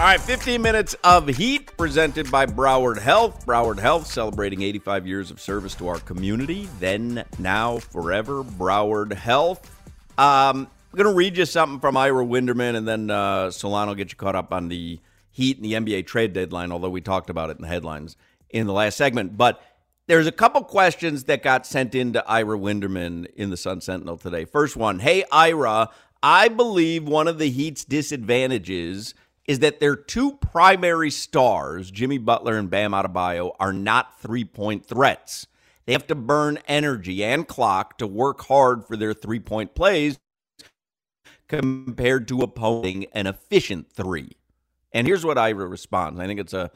All right, 15 minutes of heat presented by Broward Health. Broward Health celebrating 85 years of service to our community. Then, now, forever. Broward Health. Um, I'm going to read you something from Ira Winderman, and then uh, Solano will get you caught up on the heat and the NBA trade deadline, although we talked about it in the headlines in the last segment. But there's a couple questions that got sent in to Ira Winderman in the Sun Sentinel today. First one Hey, Ira, I believe one of the Heat's disadvantages is that their two primary stars, Jimmy Butler and Bam Adebayo, are not three point threats. They have to burn energy and clock to work hard for their three point plays compared to opposing an efficient three. And here's what Ira responds. I think it's a,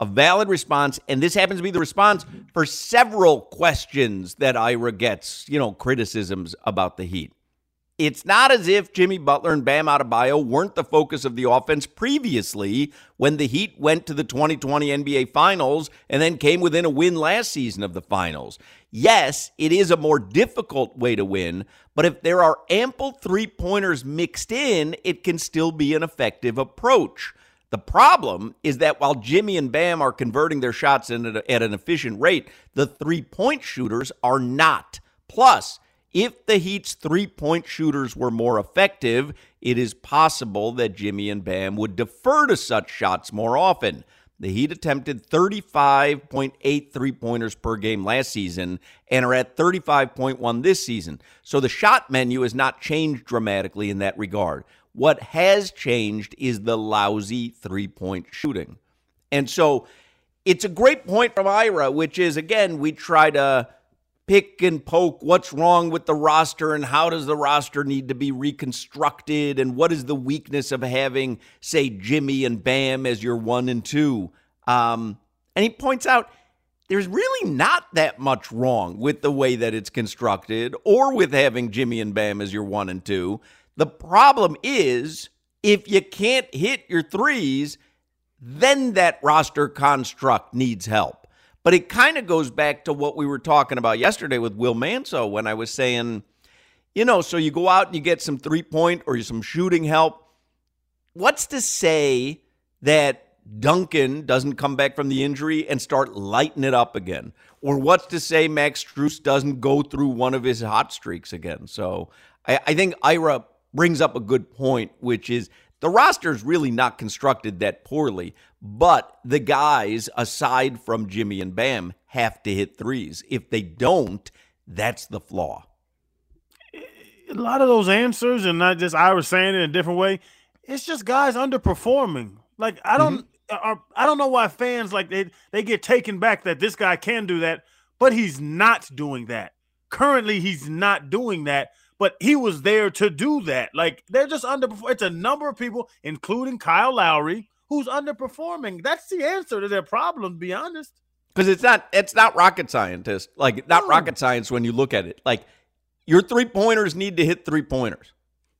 a valid response. And this happens to be the response for several questions that Ira gets, you know, criticisms about the Heat. It's not as if Jimmy Butler and Bam Adebayo weren't the focus of the offense previously when the Heat went to the 2020 NBA Finals and then came within a win last season of the Finals. Yes, it is a more difficult way to win, but if there are ample three pointers mixed in, it can still be an effective approach. The problem is that while Jimmy and Bam are converting their shots at an efficient rate, the three point shooters are not. Plus, if the Heat's three point shooters were more effective, it is possible that Jimmy and Bam would defer to such shots more often. The Heat attempted 35.8 three pointers per game last season and are at 35.1 this season. So the shot menu has not changed dramatically in that regard. What has changed is the lousy three point shooting. And so it's a great point from Ira, which is again, we try to pick and poke what's wrong with the roster and how does the roster need to be reconstructed and what is the weakness of having, say, Jimmy and Bam as your one and two. Um, and he points out there's really not that much wrong with the way that it's constructed or with having Jimmy and Bam as your one and two. The problem is if you can't hit your threes, then that roster construct needs help. But it kind of goes back to what we were talking about yesterday with Will Manso when I was saying, you know, so you go out and you get some three point or some shooting help. What's to say that Duncan doesn't come back from the injury and start lighting it up again? Or what's to say Max Strus doesn't go through one of his hot streaks again? So I, I think Ira brings up a good point, which is the roster is really not constructed that poorly, but the guys, aside from Jimmy and Bam, have to hit threes. If they don't, that's the flaw. A lot of those answers, and not just I was saying it in a different way, it's just guys underperforming. Like I don't, Mm-hmm. uh, I don't know why fans like they they get taken back that this guy can do that, but he's not doing that. Currently, he's not doing that but he was there to do that. Like they're just underperforming. It's a number of people, including Kyle Lowry, who's underperforming. That's the answer to their problem, to be honest. Because it's not it's not rocket scientist. Like not No. rocket science when you look at it. Like your three pointers need to hit three pointers.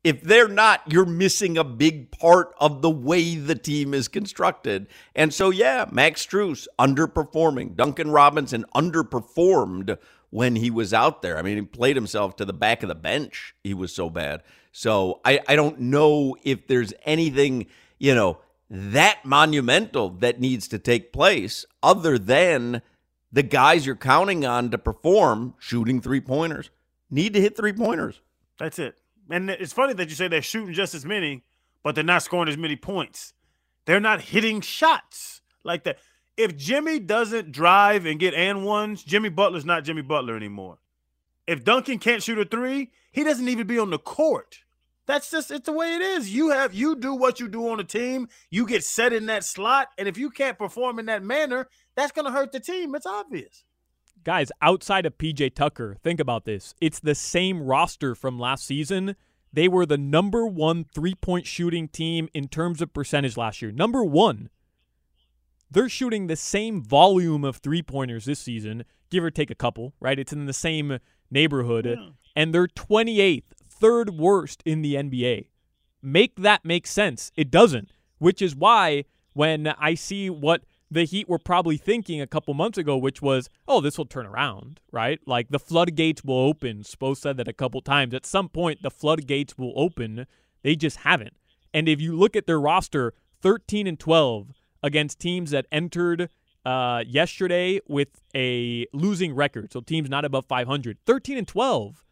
If they're not, you're missing a big part of the way the team is constructed. And so, yeah, Max Strus underperforming. Duncan Robinson underperformed when he was out there. I mean, he played himself to the back of the bench. He was so bad. So I, I don't know if there's anything, you know, that monumental that needs to take place other than the guys you're counting on to perform shooting three pointers need to hit three pointers. That's it. And it's funny that you say they're shooting just as many, but they're not scoring as many points. They're not hitting shots like that. If Jimmy doesn't drive and get and ones, Jimmy Butler's not Jimmy Butler anymore. If Duncan can't shoot a three, he doesn't even be on the court. That's just it's the way it is. You have you do what you do on a team. You get set in that slot, and if you can't perform in that manner, that's going to hurt the team. It's obvious. Guys, outside of PJ Tucker, think about this. It's the same roster from last season. They were the number one three point shooting team in terms of percentage last year. Number one. They're shooting the same volume of three pointers this season, give or take a couple, right? It's in the same neighborhood. Yeah. And they're 28th, third worst in the NBA. Make that make sense. It doesn't, which is why when I see what the Heat were probably thinking a couple months ago, which was, oh, this will turn around, right? Like the floodgates will open. Spo said that a couple times. At some point, the floodgates will open. They just haven't. And if you look at their roster, 13 and 12 against teams that entered uh, yesterday with a losing record, so teams not above 500, 13 and 12.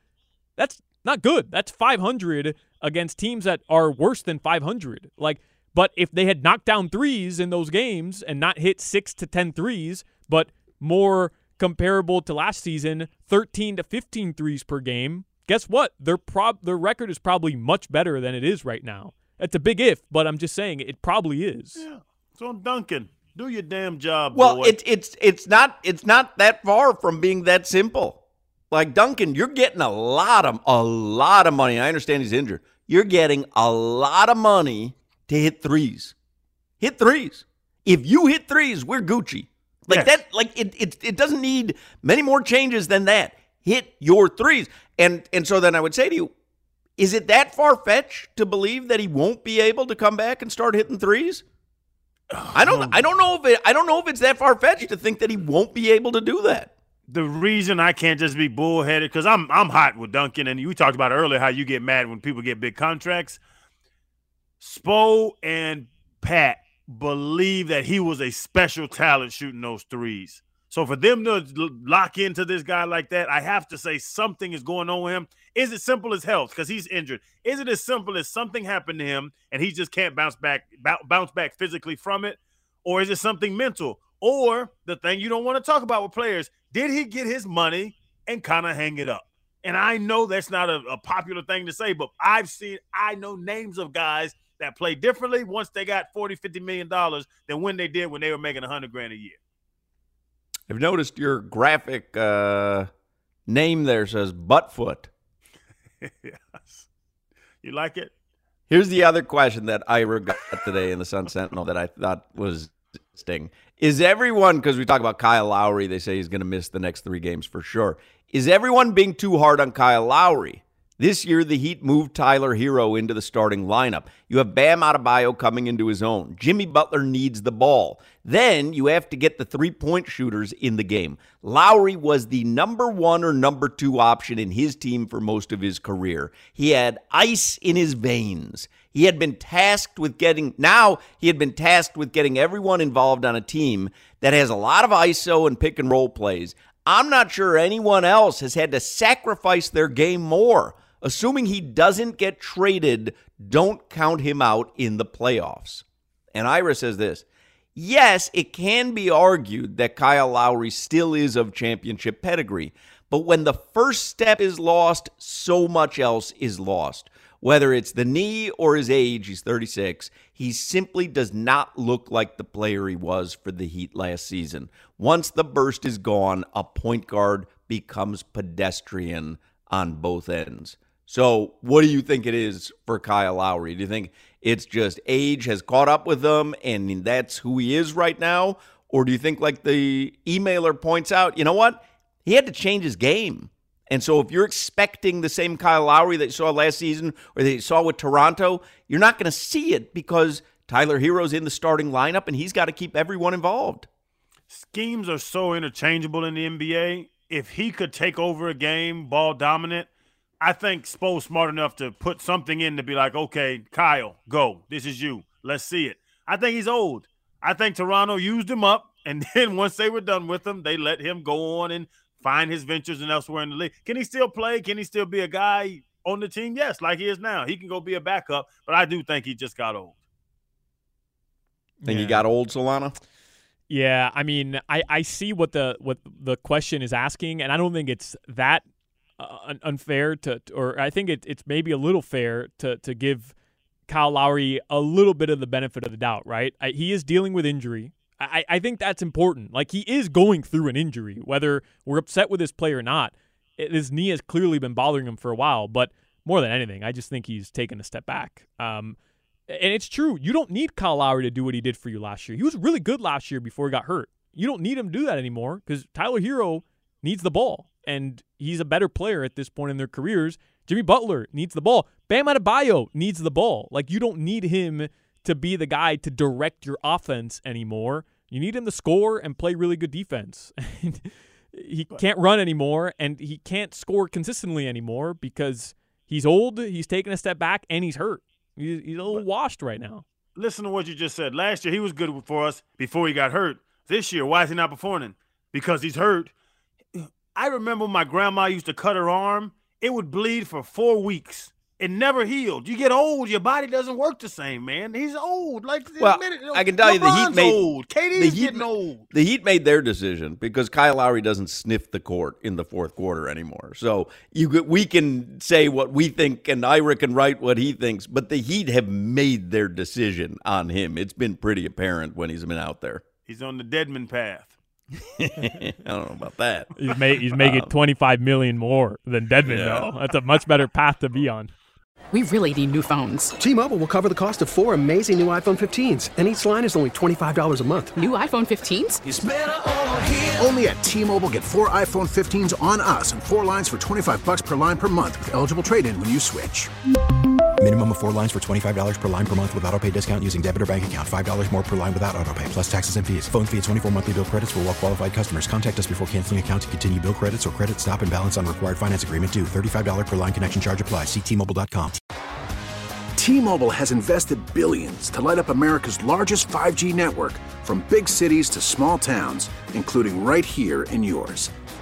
That's not good. That's 500 against teams that are worse than 500. Like but if they had knocked down threes in those games and not hit six to 10 threes, but more comparable to last season, 13 to 15 threes per game, guess what? Their prob their record is probably much better than it is right now. It's a big if, but I'm just saying it probably is. Yeah. So Duncan, do your damn job. Well, it's it's it's not it's not that far from being that simple. Like Duncan, you're getting a lot of a lot of money. I understand he's injured. You're getting a lot of money to hit threes. Hit threes. If you hit threes, we're Gucci. Like yes. that, like it, it it doesn't need many more changes than that. Hit your threes. And and so then I would say to you, is it that far fetched to believe that he won't be able to come back and start hitting threes? Oh, I don't I don't know if it I don't know if it's that far fetched to think that he won't be able to do that. The reason I can't just be bullheaded because I'm I'm hot with Duncan and you talked about earlier how you get mad when people get big contracts. Spo and Pat believe that he was a special talent shooting those threes. So for them to lock into this guy like that, I have to say something is going on with him. Is it simple as health because he's injured? Is it as simple as something happened to him and he just can't bounce back bounce back physically from it, or is it something mental? Or the thing you don't want to talk about with players, did he get his money and kind of hang it up? And I know that's not a, a popular thing to say, but I've seen I know names of guys that play differently once they got 40, 50 million dollars than when they did when they were making 100 grand a year. I've noticed your graphic uh, name there says Buttfoot. yes. You like it? Here's the other question that Ira got today in the Sun Sentinel that I thought was sting. Is everyone, because we talk about Kyle Lowry, they say he's going to miss the next three games for sure. Is everyone being too hard on Kyle Lowry? This year, the Heat moved Tyler Herro into the starting lineup. You have Bam Adebayo coming into his own. Jimmy Butler needs the ball. Then you have to get the three point shooters in the game. Lowry was the number one or number two option in his team for most of his career. He had ice in his veins. He had been tasked with getting, now he had been tasked with getting everyone involved on a team that has a lot of ISO and pick and roll plays. I'm not sure anyone else has had to sacrifice their game more. Assuming he doesn't get traded, don't count him out in the playoffs. And Ira says this Yes, it can be argued that Kyle Lowry still is of championship pedigree, but when the first step is lost, so much else is lost. Whether it's the knee or his age, he's 36, he simply does not look like the player he was for the Heat last season. Once the burst is gone, a point guard becomes pedestrian on both ends. So, what do you think it is for Kyle Lowry? Do you think it's just age has caught up with him and that's who he is right now? Or do you think, like the emailer points out, you know what? He had to change his game. And so if you're expecting the same Kyle Lowry that you saw last season or that you saw with Toronto, you're not going to see it because Tyler Herro's in the starting lineup and he's got to keep everyone involved. Schemes are so interchangeable in the NBA. If he could take over a game, ball dominant, I think Spo's smart enough to put something in to be like, okay, Kyle, go. This is you. Let's see it. I think he's old. I think Toronto used him up, and then once they were done with him, they let him go on and find his ventures and elsewhere in the league. Can he still play? Can he still be a guy on the team? Yes, like he is now. He can go be a backup, but I do think he just got old. Think Yeah. he got old, Solana? Yeah, I mean, I, I see what the what the question is asking, and I don't think it's that uh, unfair to, or I think it, it's maybe a little fair to to give Kyle Lowry a little bit of the benefit of the doubt, right? I, he is dealing with injury. I, I think that's important. Like he is going through an injury, whether we're upset with this play or not. It, his knee has clearly been bothering him for a while, but more than anything, I just think he's taken a step back. Um, and it's true. You don't need Kyle Lowry to do what he did for you last year. He was really good last year before he got hurt. You don't need him to do that anymore because Tyler Herro needs the ball, and he's a better player at this point in their careers. Jimmy Butler needs the ball. Bam Adebayo needs the ball. Like you don't need him to be the guy to direct your offense anymore. You need him to score and play really good defense. he can't run anymore, and he can't score consistently anymore because he's old. He's taking a step back, and he's hurt. He's, he's a little washed right now. Listen to what you just said. Last year he was good for us before he got hurt. This year, why is he not performing? Because he's hurt. I remember my grandma used to cut her arm. It would bleed for four weeks. It never healed. You get old, your body doesn't work the same, man. He's old. Like Well, admit it. I can tell you the Heat made old. the Heat getting old. The Heat made their decision because Kyle Lowry doesn't sniff the court in the fourth quarter anymore. So you we can say what we think, and Ira can write what he thinks. But the Heat have made their decision on him. It's been pretty apparent when he's been out there. He's on the Dedmon path. I don't know about that. He's, ma- he's making Um, 25 million more than Dedmon, Yeah. though. That's a much better path to be on. We really need new phones. T-Mobile will cover the cost of four amazing new iPhone 15s, and each line is only $25 a month. New iPhone 15s? Only at T-Mobile get four iPhone 15s on us and four lines for 25 bucks per line per month with eligible trade-in when you switch. Minimum of four lines for $25 per line per month with auto pay discount using debit or bank account. $5 more per line without auto pay, plus taxes and fees. Phone fee at 24 monthly bill credits for all well qualified customers. Contact us before canceling account to continue bill credits or credit stop and balance on required finance agreement due. $35 per line connection charge apply. Ctmobile.com. T-Mobile has invested billions to light up America's largest 5G network from big cities to small towns, including right here in yours.